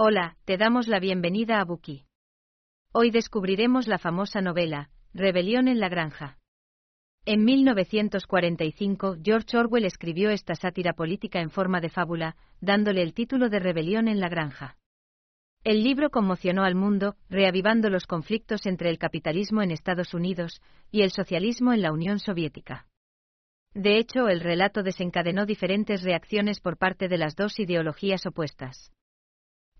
Hola, te damos la bienvenida a Buki. Hoy descubriremos la famosa novela, Rebelión en la Granja. En 1945, George Orwell escribió esta sátira política en forma de fábula, dándole el título de Rebelión en la Granja. El libro conmocionó al mundo, reavivando los conflictos entre el capitalismo en Estados Unidos y el socialismo en la Unión Soviética. De hecho, el relato desencadenó diferentes reacciones por parte de las dos ideologías opuestas.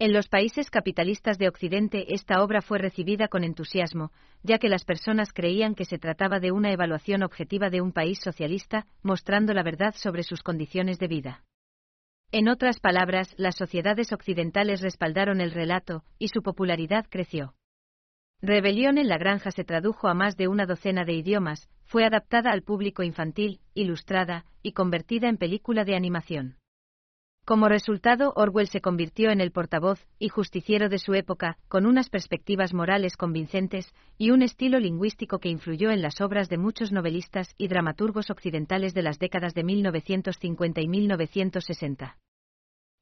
En los países capitalistas de Occidente esta obra fue recibida con entusiasmo, ya que las personas creían que se trataba de una evaluación objetiva de un país socialista, mostrando la verdad sobre sus condiciones de vida. En otras palabras, las sociedades occidentales respaldaron el relato, y su popularidad creció. Rebelión en la Granja se tradujo a más de una docena de idiomas, fue adaptada al público infantil, ilustrada, y convertida en película de animación. Como resultado, Orwell se convirtió en el portavoz y justiciero de su época, con unas perspectivas morales convincentes y un estilo lingüístico que influyó en las obras de muchos novelistas y dramaturgos occidentales de las décadas de 1950 y 1960.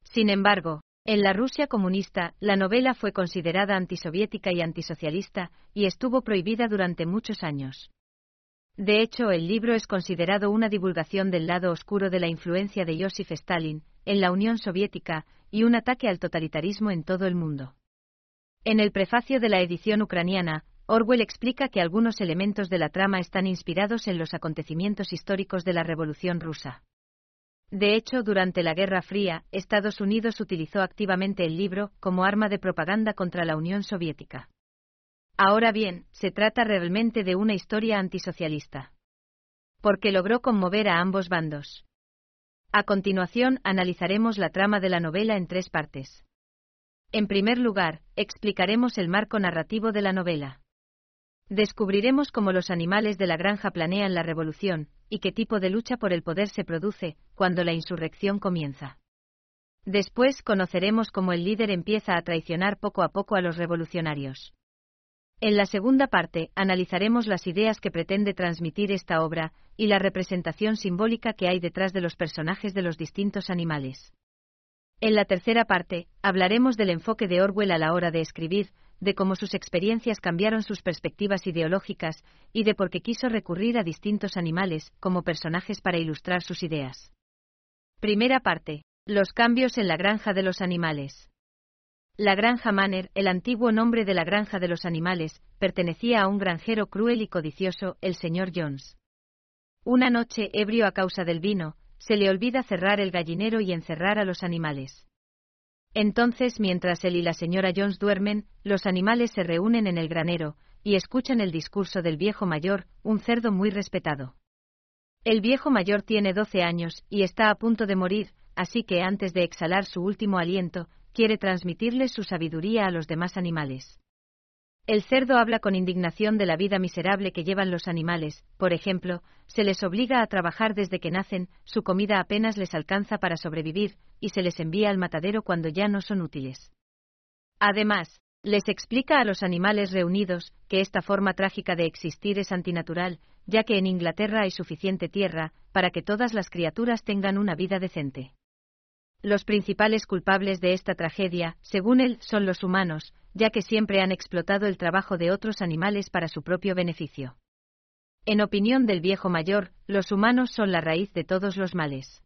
Sin embargo, en la Rusia comunista, la novela fue considerada antisoviética y antisocialista, y estuvo prohibida durante muchos años. De hecho, el libro es considerado una divulgación del lado oscuro de la influencia de Joseph Stalin en la Unión Soviética y un ataque al totalitarismo en todo el mundo. En el prefacio de la edición ucraniana, Orwell explica que algunos elementos de la trama están inspirados en los acontecimientos históricos de la Revolución rusa. De hecho, durante la Guerra Fría, Estados Unidos utilizó activamente el libro como arma de propaganda contra la Unión Soviética. Ahora bien, se trata realmente de una historia antisocialista. Porque logró conmover a ambos bandos. A continuación, analizaremos la trama de la novela en tres partes. En primer lugar, explicaremos el marco narrativo de la novela. Descubriremos cómo los animales de la granja planean la revolución, y qué tipo de lucha por el poder se produce cuando la insurrección comienza. Después conoceremos cómo el líder empieza a traicionar poco a poco a los revolucionarios. En la segunda parte, analizaremos las ideas que pretende transmitir esta obra y la representación simbólica que hay detrás de los personajes de los distintos animales. En la tercera parte, hablaremos del enfoque de Orwell a la hora de escribir, de cómo sus experiencias cambiaron sus perspectivas ideológicas y de por qué quiso recurrir a distintos animales como personajes para ilustrar sus ideas. Primera parte. Los cambios en la granja de los animales. La granja Manner, el antiguo nombre de la granja de los animales, pertenecía a un granjero cruel y codicioso, el señor Jones. Una noche, ebrio a causa del vino, se le olvida cerrar el gallinero y encerrar a los animales. Entonces, mientras él y la señora Jones duermen, los animales se reúnen en el granero, y escuchan el discurso del viejo mayor, un cerdo muy respetado. El viejo mayor tiene doce años, y está a punto de morir, así que antes de exhalar su último aliento, quiere transmitirles su sabiduría a los demás animales. El cerdo habla con indignación de la vida miserable que llevan los animales, por ejemplo, se les obliga a trabajar desde que nacen, su comida apenas les alcanza para sobrevivir, y se les envía al matadero cuando ya no son útiles. Además, les explica a los animales reunidos que esta forma trágica de existir es antinatural, ya que en Inglaterra hay suficiente tierra para que todas las criaturas tengan una vida decente. Los principales culpables de esta tragedia, según él, son los humanos, ya que siempre han explotado el trabajo de otros animales para su propio beneficio. En opinión del viejo mayor, los humanos son la raíz de todos los males.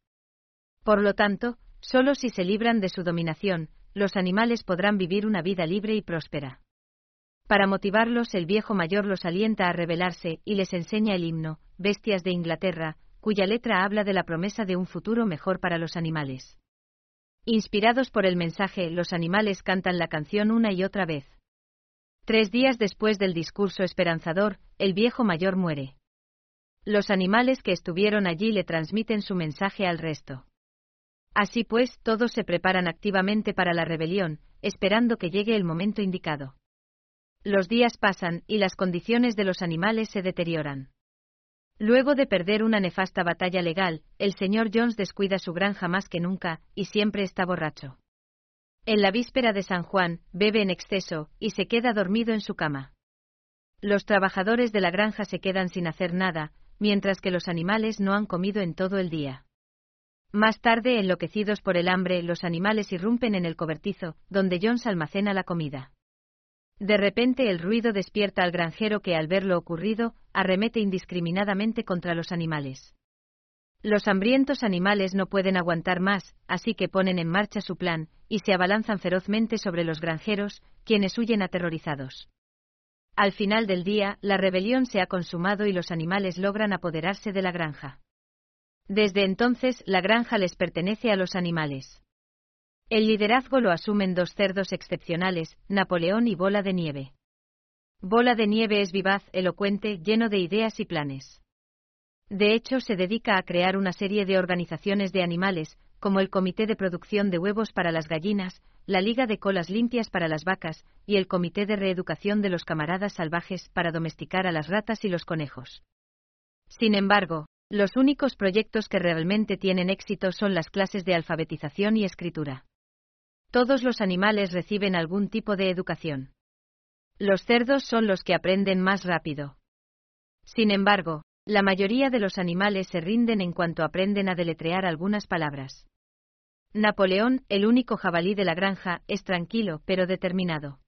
Por lo tanto, solo si se libran de su dominación, los animales podrán vivir una vida libre y próspera. Para motivarlos, el viejo mayor los alienta a rebelarse y les enseña el himno, Bestias de Inglaterra, cuya letra habla de la promesa de un futuro mejor para los animales. Inspirados por el mensaje, los animales cantan la canción una y otra vez. Tres días después del discurso esperanzador, el viejo mayor muere. Los animales que estuvieron allí le transmiten su mensaje al resto. Así pues, todos se preparan activamente para la rebelión, esperando que llegue el momento indicado. Los días pasan y las condiciones de los animales se deterioran. Luego de perder una nefasta batalla legal, el señor Jones descuida su granja más que nunca, y siempre está borracho. En la víspera de San Juan, bebe en exceso, y se queda dormido en su cama. Los trabajadores de la granja se quedan sin hacer nada, mientras que los animales no han comido en todo el día. Más tarde, enloquecidos por el hambre, los animales irrumpen en el cobertizo, donde Jones almacena la comida. De repente el ruido despierta al granjero que al ver lo ocurrido, arremete indiscriminadamente contra los animales. Los hambrientos animales no pueden aguantar más, así que ponen en marcha su plan, y se abalanzan ferozmente sobre los granjeros, quienes huyen aterrorizados. Al final del día, la rebelión se ha consumado y los animales logran apoderarse de la granja. Desde entonces, la granja les pertenece a los animales. El liderazgo lo asumen dos cerdos excepcionales, Napoleón y Bola de Nieve. Bola de Nieve es vivaz, elocuente, lleno de ideas y planes. De hecho, se dedica a crear una serie de organizaciones de animales, como el Comité de Producción de Huevos para las Gallinas, la Liga de Colas Limpias para las Vacas y el Comité de Reeducación de los Camaradas Salvajes para domesticar a las ratas y los conejos. Sin embargo, los únicos proyectos que realmente tienen éxito son las clases de alfabetización y escritura. Todos los animales reciben algún tipo de educación. Los cerdos son los que aprenden más rápido. Sin embargo, la mayoría de los animales se rinden en cuanto aprenden a deletrear algunas palabras. Napoleón, el único jabalí de la granja, es tranquilo pero determinado.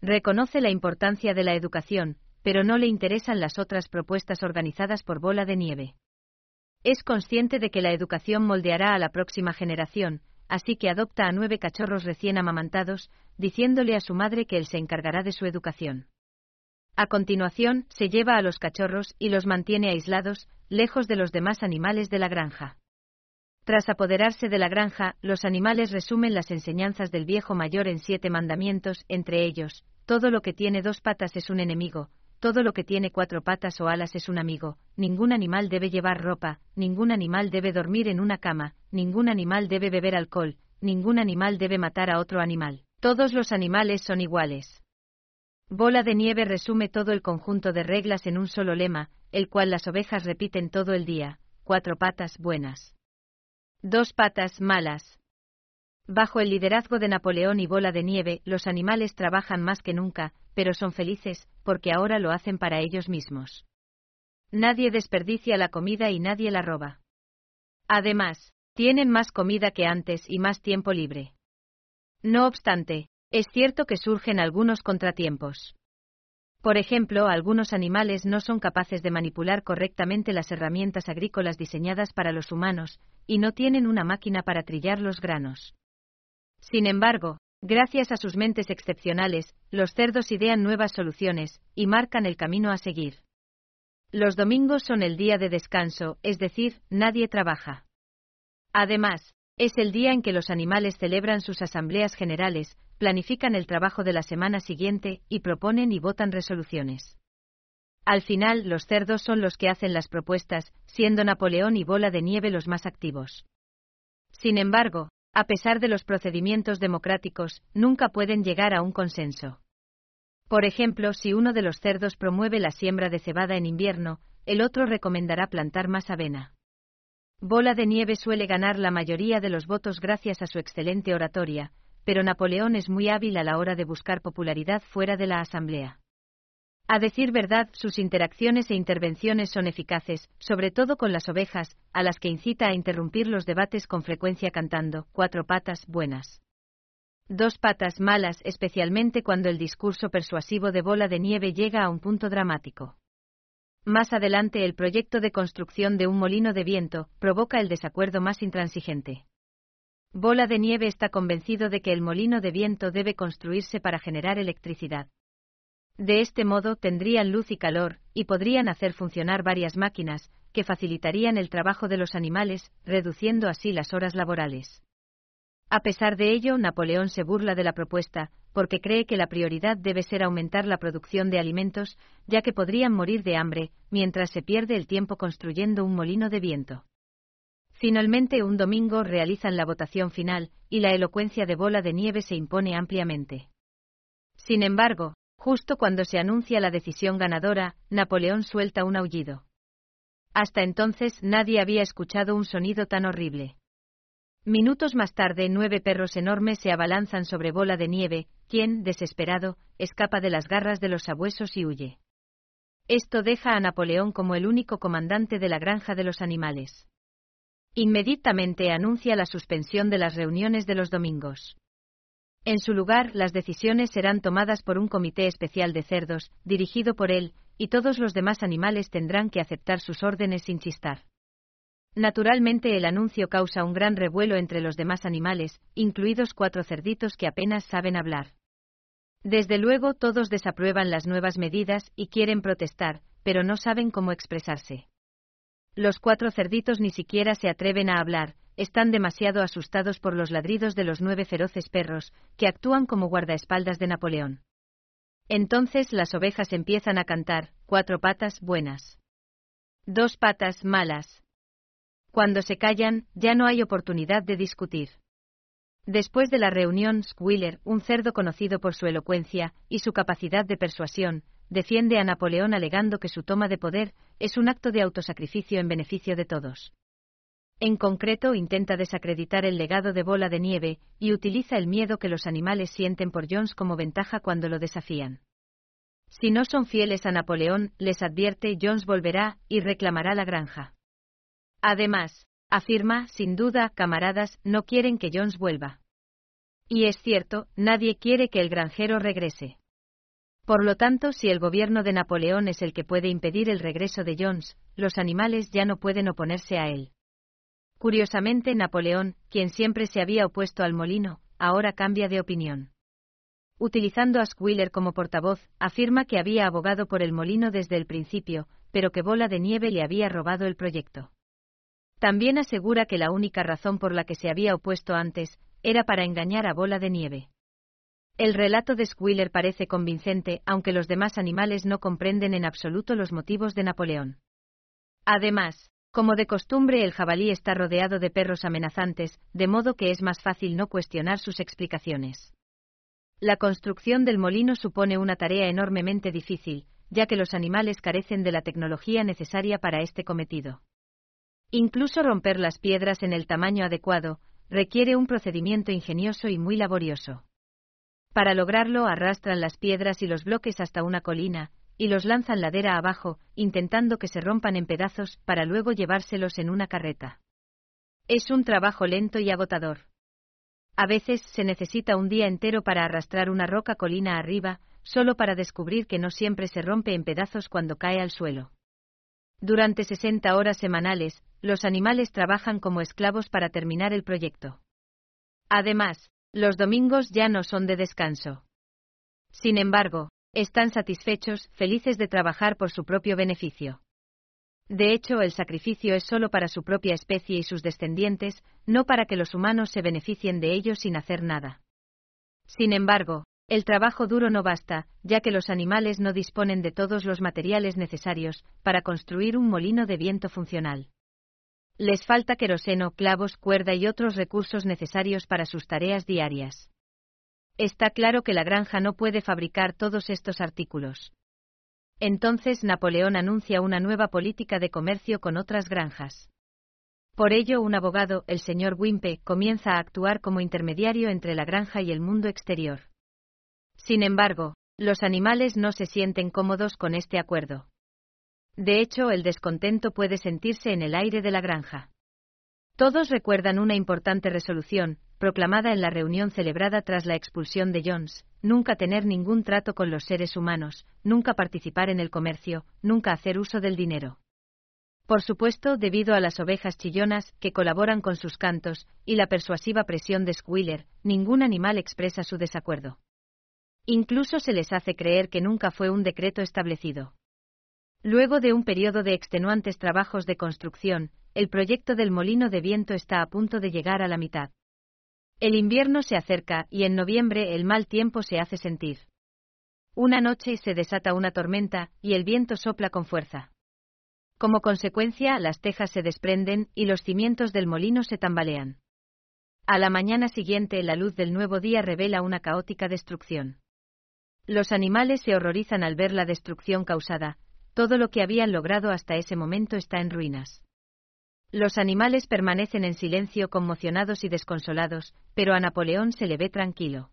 Reconoce la importancia de la educación, pero no le interesan las otras propuestas organizadas por Bola de Nieve. Es consciente de que la educación moldeará a la próxima generación, así que adopta a nueve cachorros recién amamantados, diciéndole a su madre que él se encargará de su educación. A continuación, se lleva a los cachorros y los mantiene aislados, lejos de los demás animales de la granja. Tras apoderarse de la granja, los animales resumen las enseñanzas del viejo mayor en siete mandamientos, entre ellos, todo lo que tiene dos patas es un enemigo, todo lo que tiene cuatro patas o alas es un amigo, ningún animal debe llevar ropa, ningún animal debe dormir en una cama, ningún animal debe beber alcohol, ningún animal debe matar a otro animal. Todos los animales son iguales. Bola de Nieve resume todo el conjunto de reglas en un solo lema, el cual las ovejas repiten todo el día, cuatro patas buenas. Dos patas malas. Bajo el liderazgo de Napoleón y Bola de Nieve, los animales trabajan más que nunca, pero son felices, porque ahora lo hacen para ellos mismos. Nadie desperdicia la comida y nadie la roba. Además, tienen más comida que antes y más tiempo libre. No obstante, es cierto que surgen algunos contratiempos. Por ejemplo, algunos animales no son capaces de manipular correctamente las herramientas agrícolas diseñadas para los humanos, y no tienen una máquina para trillar los granos. Sin embargo, gracias a sus mentes excepcionales, los cerdos idean nuevas soluciones y marcan el camino a seguir. Los domingos son el día de descanso, es decir, nadie trabaja. Además, es el día en que los animales celebran sus asambleas generales, planifican el trabajo de la semana siguiente y proponen y votan resoluciones. Al final, los cerdos son los que hacen las propuestas, siendo Napoleón y Bola de Nieve los más activos. Sin embargo, a pesar de los procedimientos democráticos, nunca pueden llegar a un consenso. Por ejemplo, si uno de los cerdos promueve la siembra de cebada en invierno, el otro recomendará plantar más avena. Bola de Nieve suele ganar la mayoría de los votos gracias a su excelente oratoria, pero Napoleón es muy hábil a la hora de buscar popularidad fuera de la Asamblea. A decir verdad, sus interacciones e intervenciones son eficaces, sobre todo con las ovejas, a las que incita a interrumpir los debates con frecuencia cantando cuatro patas buenas. Dos patas malas, especialmente cuando el discurso persuasivo de bola de nieve llega a un punto dramático. Más adelante el proyecto de construcción de un molino de viento provoca el desacuerdo más intransigente. Bola de nieve está convencido de que el molino de viento debe construirse para generar electricidad. De este modo tendrían luz y calor, y podrían hacer funcionar varias máquinas, que facilitarían el trabajo de los animales, reduciendo así las horas laborales. A pesar de ello, Napoleón se burla de la propuesta, porque cree que la prioridad debe ser aumentar la producción de alimentos, ya que podrían morir de hambre, mientras se pierde el tiempo construyendo un molino de viento. Finalmente, un domingo realizan la votación final, y la elocuencia de bola de nieve se impone ampliamente. Sin embargo, Justo cuando se anuncia la decisión ganadora, Napoleón suelta un aullido. Hasta entonces nadie había escuchado un sonido tan horrible. Minutos más tarde, nueve perros enormes se abalanzan sobre bola de nieve, quien, desesperado, escapa de las garras de los sabuesos y huye. Esto deja a Napoleón como el único comandante de la granja de los animales. Inmediatamente anuncia la suspensión de las reuniones de los domingos. En su lugar, las decisiones serán tomadas por un comité especial de cerdos, dirigido por él, y todos los demás animales tendrán que aceptar sus órdenes sin chistar. Naturalmente el anuncio causa un gran revuelo entre los demás animales, incluidos cuatro cerditos que apenas saben hablar. Desde luego todos desaprueban las nuevas medidas y quieren protestar, pero no saben cómo expresarse. Los cuatro cerditos ni siquiera se atreven a hablar, están demasiado asustados por los ladridos de los nueve feroces perros, que actúan como guardaespaldas de Napoleón. Entonces las ovejas empiezan a cantar, cuatro patas buenas. Dos patas malas. Cuando se callan, ya no hay oportunidad de discutir. Después de la reunión, Squiller, un cerdo conocido por su elocuencia y su capacidad de persuasión, defiende a Napoleón alegando que su toma de poder es un acto de autosacrificio en beneficio de todos. En concreto, intenta desacreditar el legado de Bola de Nieve y utiliza el miedo que los animales sienten por Jones como ventaja cuando lo desafían. Si no son fieles a Napoleón, les advierte, Jones volverá y reclamará la granja. Además, afirma, sin duda, camaradas, no quieren que Jones vuelva. Y es cierto, nadie quiere que el granjero regrese. Por lo tanto, si el gobierno de Napoleón es el que puede impedir el regreso de Jones, los animales ya no pueden oponerse a él. Curiosamente, Napoleón, quien siempre se había opuesto al molino, ahora cambia de opinión. Utilizando a Squiller como portavoz, afirma que había abogado por el molino desde el principio, pero que Bola de Nieve le había robado el proyecto. También asegura que la única razón por la que se había opuesto antes era para engañar a Bola de Nieve. El relato de Squiller parece convincente, aunque los demás animales no comprenden en absoluto los motivos de Napoleón. Además, como de costumbre el jabalí está rodeado de perros amenazantes, de modo que es más fácil no cuestionar sus explicaciones. La construcción del molino supone una tarea enormemente difícil, ya que los animales carecen de la tecnología necesaria para este cometido. Incluso romper las piedras en el tamaño adecuado requiere un procedimiento ingenioso y muy laborioso. Para lograrlo arrastran las piedras y los bloques hasta una colina, y los lanzan ladera abajo, intentando que se rompan en pedazos para luego llevárselos en una carreta. Es un trabajo lento y agotador. A veces se necesita un día entero para arrastrar una roca colina arriba, solo para descubrir que no siempre se rompe en pedazos cuando cae al suelo. Durante 60 horas semanales, los animales trabajan como esclavos para terminar el proyecto. Además, los domingos ya no son de descanso. Sin embargo, están satisfechos, felices de trabajar por su propio beneficio. De hecho, el sacrificio es solo para su propia especie y sus descendientes, no para que los humanos se beneficien de ellos sin hacer nada. Sin embargo, el trabajo duro no basta, ya que los animales no disponen de todos los materiales necesarios para construir un molino de viento funcional. Les falta queroseno, clavos, cuerda y otros recursos necesarios para sus tareas diarias. Está claro que la granja no puede fabricar todos estos artículos. Entonces Napoleón anuncia una nueva política de comercio con otras granjas. Por ello, un abogado, el señor Wimpe, comienza a actuar como intermediario entre la granja y el mundo exterior. Sin embargo, los animales no se sienten cómodos con este acuerdo. De hecho, el descontento puede sentirse en el aire de la granja. Todos recuerdan una importante resolución, proclamada en la reunión celebrada tras la expulsión de Jones, nunca tener ningún trato con los seres humanos, nunca participar en el comercio, nunca hacer uso del dinero. Por supuesto, debido a las ovejas chillonas, que colaboran con sus cantos, y la persuasiva presión de Squiller, ningún animal expresa su desacuerdo. Incluso se les hace creer que nunca fue un decreto establecido. Luego de un periodo de extenuantes trabajos de construcción, el proyecto del molino de viento está a punto de llegar a la mitad. El invierno se acerca y en noviembre el mal tiempo se hace sentir. Una noche se desata una tormenta y el viento sopla con fuerza. Como consecuencia, las tejas se desprenden y los cimientos del molino se tambalean. A la mañana siguiente, la luz del nuevo día revela una caótica destrucción. Los animales se horrorizan al ver la destrucción causada, todo lo que habían logrado hasta ese momento está en ruinas. Los animales permanecen en silencio conmocionados y desconsolados, pero a Napoleón se le ve tranquilo.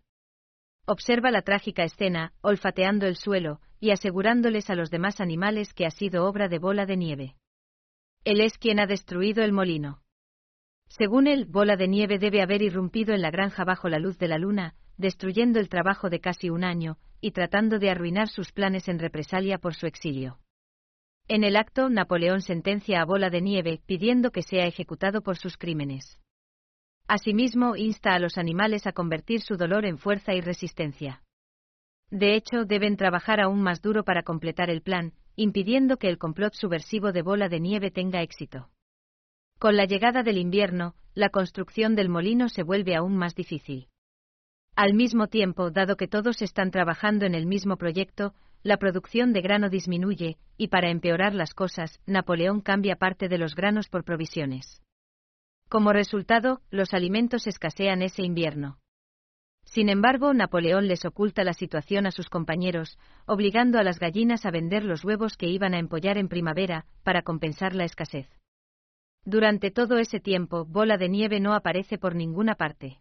Observa la trágica escena, olfateando el suelo, y asegurándoles a los demás animales que ha sido obra de bola de nieve. Él es quien ha destruido el molino. Según él, Bola de Nieve debe haber irrumpido en la granja bajo la luz de la luna, destruyendo el trabajo de casi un año, y tratando de arruinar sus planes en represalia por su exilio. En el acto, Napoleón sentencia a Bola de Nieve, pidiendo que sea ejecutado por sus crímenes. Asimismo, insta a los animales a convertir su dolor en fuerza y resistencia. De hecho, deben trabajar aún más duro para completar el plan, impidiendo que el complot subversivo de Bola de Nieve tenga éxito. Con la llegada del invierno, la construcción del molino se vuelve aún más difícil. Al mismo tiempo, dado que todos están trabajando en el mismo proyecto, la producción de grano disminuye, y para empeorar las cosas, Napoleón cambia parte de los granos por provisiones. Como resultado, los alimentos escasean ese invierno. Sin embargo, Napoleón les oculta la situación a sus compañeros, obligando a las gallinas a vender los huevos que iban a empollar en primavera, para compensar la escasez. Durante todo ese tiempo, Bola de Nieve no aparece por ninguna parte.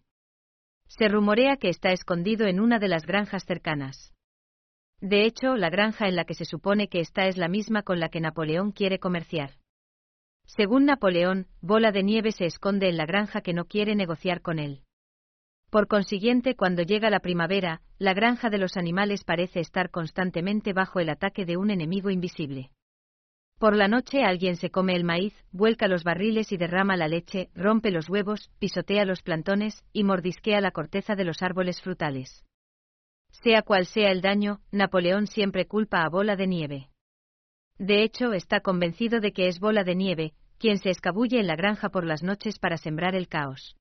Se rumorea que está escondido en una de las granjas cercanas. De hecho, la granja en la que se supone que está es la misma con la que Napoleón quiere comerciar. Según Napoleón, Bola de Nieve se esconde en la granja que no quiere negociar con él. Por consiguiente, cuando llega la primavera, la granja de los animales parece estar constantemente bajo el ataque de un enemigo invisible. Por la noche alguien se come el maíz, vuelca los barriles y derrama la leche, rompe los huevos, pisotea los plantones y mordisquea la corteza de los árboles frutales. Sea cual sea el daño, Napoleón siempre culpa a Bola de Nieve. De hecho, está convencido de que es Bola de Nieve, quien se escabulle en la granja por las noches para sembrar el caos.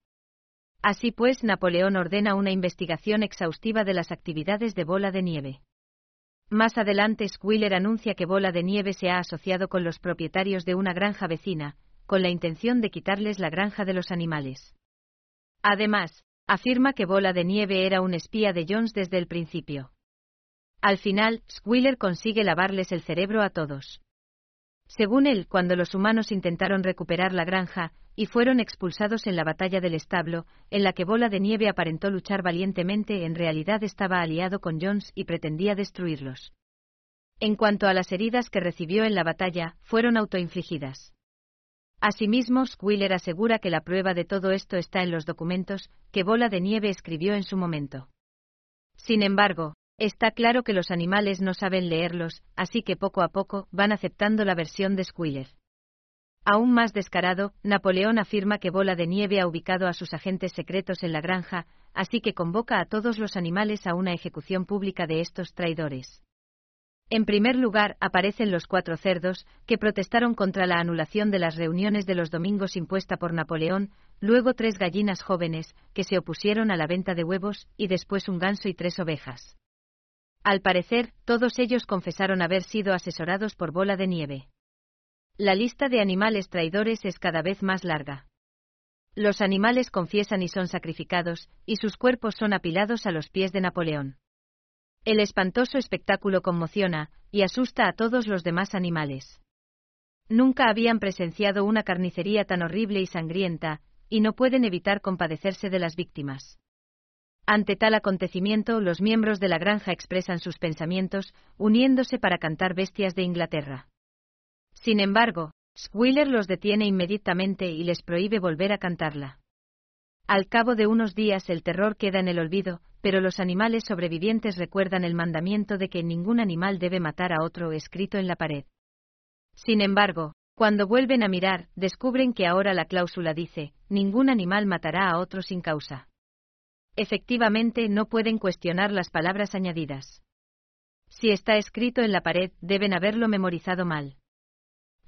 Así pues, Napoleón ordena una investigación exhaustiva de las actividades de Bola de Nieve. Más adelante Squiller anuncia que Bola de Nieve se ha asociado con los propietarios de una granja vecina, con la intención de quitarles la granja de los animales. Además, afirma que Bola de Nieve era un espía de Jones desde el principio. Al final, Squiller consigue lavarles el cerebro a todos. Según él, cuando los humanos intentaron recuperar la granja, y fueron expulsados en la batalla del establo, en la que Bola de Nieve aparentó luchar valientemente, en realidad estaba aliado con Jones y pretendía destruirlos. En cuanto a las heridas que recibió en la batalla, fueron autoinfligidas. Asimismo, Squiller asegura que la prueba de todo esto está en los documentos que Bola de Nieve escribió en su momento. Sin embargo, Está claro que los animales no saben leerlos, así que poco a poco van aceptando la versión de Squiller. Aún más descarado, Napoleón afirma que Bola de Nieve ha ubicado a sus agentes secretos en la granja, así que convoca a todos los animales a una ejecución pública de estos traidores. En primer lugar, aparecen los cuatro cerdos, que protestaron contra la anulación de las reuniones de los domingos impuesta por Napoleón, luego tres gallinas jóvenes, que se opusieron a la venta de huevos, y después un ganso y tres ovejas. Al parecer, todos ellos confesaron haber sido asesorados por Bola de Nieve. La lista de animales traidores es cada vez más larga. Los animales confiesan y son sacrificados, y sus cuerpos son apilados a los pies de Napoleón. El espantoso espectáculo conmociona, y asusta a todos los demás animales. Nunca habían presenciado una carnicería tan horrible y sangrienta, y no pueden evitar compadecerse de las víctimas. Ante tal acontecimiento, los miembros de la granja expresan sus pensamientos, uniéndose para cantar Bestias de Inglaterra. Sin embargo, Squiller los detiene inmediatamente y les prohíbe volver a cantarla. Al cabo de unos días el terror queda en el olvido, pero los animales sobrevivientes recuerdan el mandamiento de que ningún animal debe matar a otro escrito en la pared. Sin embargo, cuando vuelven a mirar, descubren que ahora la cláusula dice, ningún animal matará a otro sin causa. Efectivamente, no pueden cuestionar las palabras añadidas. Si está escrito en la pared, deben haberlo memorizado mal.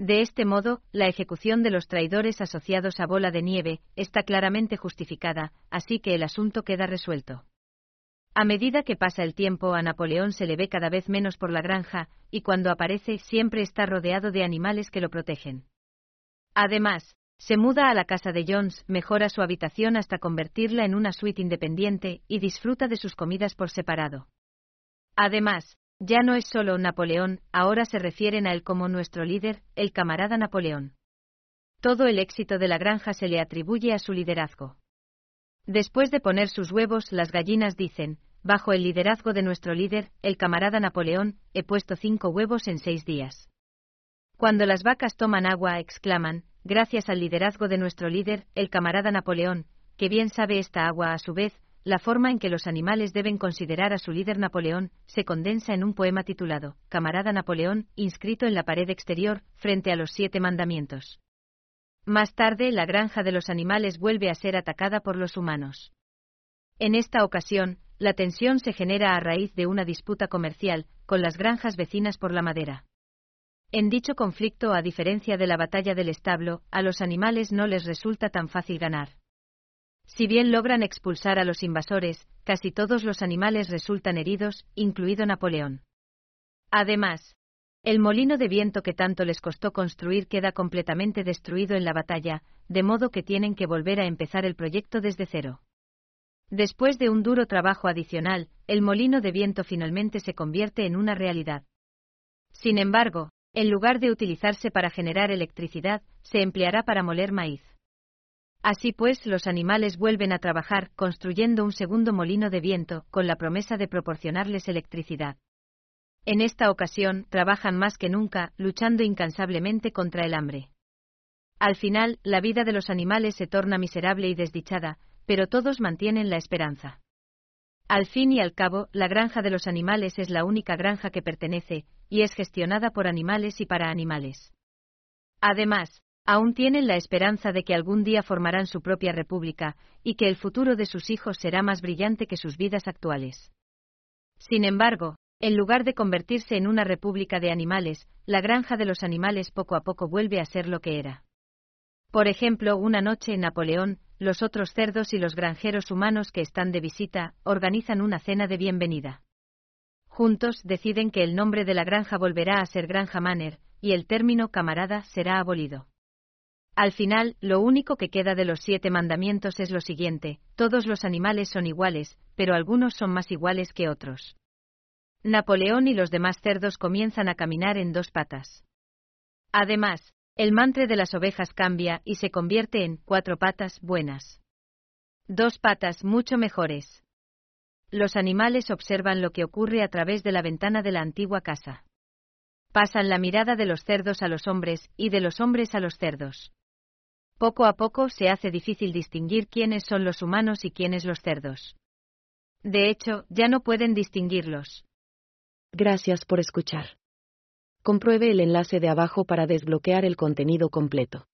De este modo, la ejecución de los traidores asociados a Bola de Nieve está claramente justificada, así que el asunto queda resuelto. A medida que pasa el tiempo, a Napoleón se le ve cada vez menos por la granja, y cuando aparece siempre está rodeado de animales que lo protegen. Además, se muda a la casa de Jones, mejora su habitación hasta convertirla en una suite independiente y disfruta de sus comidas por separado. Además, ya no es solo Napoleón, ahora se refieren a él como nuestro líder, el camarada Napoleón. Todo el éxito de la granja se le atribuye a su liderazgo. Después de poner sus huevos, las gallinas dicen, bajo el liderazgo de nuestro líder, el camarada Napoleón, he puesto cinco huevos en seis días. Cuando las vacas toman agua, exclaman, gracias al liderazgo de nuestro líder, el camarada Napoleón, que bien sabe esta agua a su vez, la forma en que los animales deben considerar a su líder Napoleón, se condensa en un poema titulado Camarada Napoleón, inscrito en la pared exterior, frente a los siete mandamientos. Más tarde, la granja de los animales vuelve a ser atacada por los humanos. En esta ocasión, la tensión se genera a raíz de una disputa comercial con las granjas vecinas por la madera. En dicho conflicto, a diferencia de la batalla del establo, a los animales no les resulta tan fácil ganar. Si bien logran expulsar a los invasores, casi todos los animales resultan heridos, incluido Napoleón. Además, el molino de viento que tanto les costó construir queda completamente destruido en la batalla, de modo que tienen que volver a empezar el proyecto desde cero. Después de un duro trabajo adicional, el molino de viento finalmente se convierte en una realidad. Sin embargo, en lugar de utilizarse para generar electricidad, se empleará para moler maíz. Así pues, los animales vuelven a trabajar construyendo un segundo molino de viento, con la promesa de proporcionarles electricidad. En esta ocasión, trabajan más que nunca, luchando incansablemente contra el hambre. Al final, la vida de los animales se torna miserable y desdichada, pero todos mantienen la esperanza. Al fin y al cabo, la granja de los animales es la única granja que pertenece, y es gestionada por animales y para animales. Además, Aún tienen la esperanza de que algún día formarán su propia república, y que el futuro de sus hijos será más brillante que sus vidas actuales. Sin embargo, en lugar de convertirse en una república de animales, la granja de los animales poco a poco vuelve a ser lo que era. Por ejemplo, una noche en Napoleón, los otros cerdos y los granjeros humanos que están de visita organizan una cena de bienvenida. Juntos deciden que el nombre de la granja volverá a ser Granja Manner, y el término camarada será abolido. Al final, lo único que queda de los siete mandamientos es lo siguiente, todos los animales son iguales, pero algunos son más iguales que otros. Napoleón y los demás cerdos comienzan a caminar en dos patas. Además, el mantre de las ovejas cambia y se convierte en cuatro patas buenas. Dos patas mucho mejores. Los animales observan lo que ocurre a través de la ventana de la antigua casa. Pasan la mirada de los cerdos a los hombres y de los hombres a los cerdos. Poco a poco se hace difícil distinguir quiénes son los humanos y quiénes los cerdos. De hecho, ya no pueden distinguirlos. Gracias por escuchar. Compruebe el enlace de abajo para desbloquear el contenido completo.